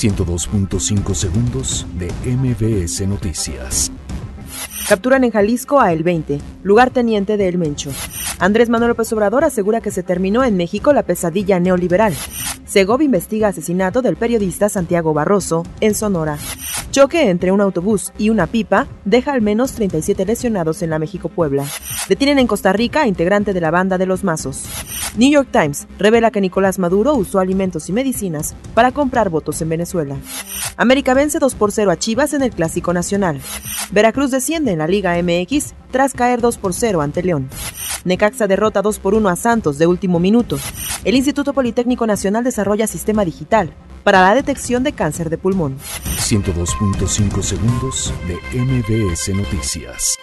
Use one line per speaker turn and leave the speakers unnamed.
102.5 segundos de MBS Noticias.
Capturan en Jalisco a El 20, lugar teniente de El Mencho. Andrés Manuel López Obrador asegura que se terminó en México la pesadilla neoliberal. Segov investiga asesinato del periodista Santiago Barroso en Sonora. Choque entre un autobús y una pipa deja al menos 37 lesionados en la México-Puebla. Detienen en Costa Rica a integrante de la banda de los Mazos. New York Times revela que Nicolás Maduro usó alimentos y medicinas para comprar votos en Venezuela. América vence 2 por 0 a Chivas en el Clásico Nacional. Veracruz desciende en la Liga MX tras caer 2 por 0 ante León. Necaxa derrota 2 por 1 a Santos de último minuto. El Instituto Politécnico Nacional desarrolla sistema digital para la detección de cáncer de pulmón.
102.5 segundos de MBS Noticias.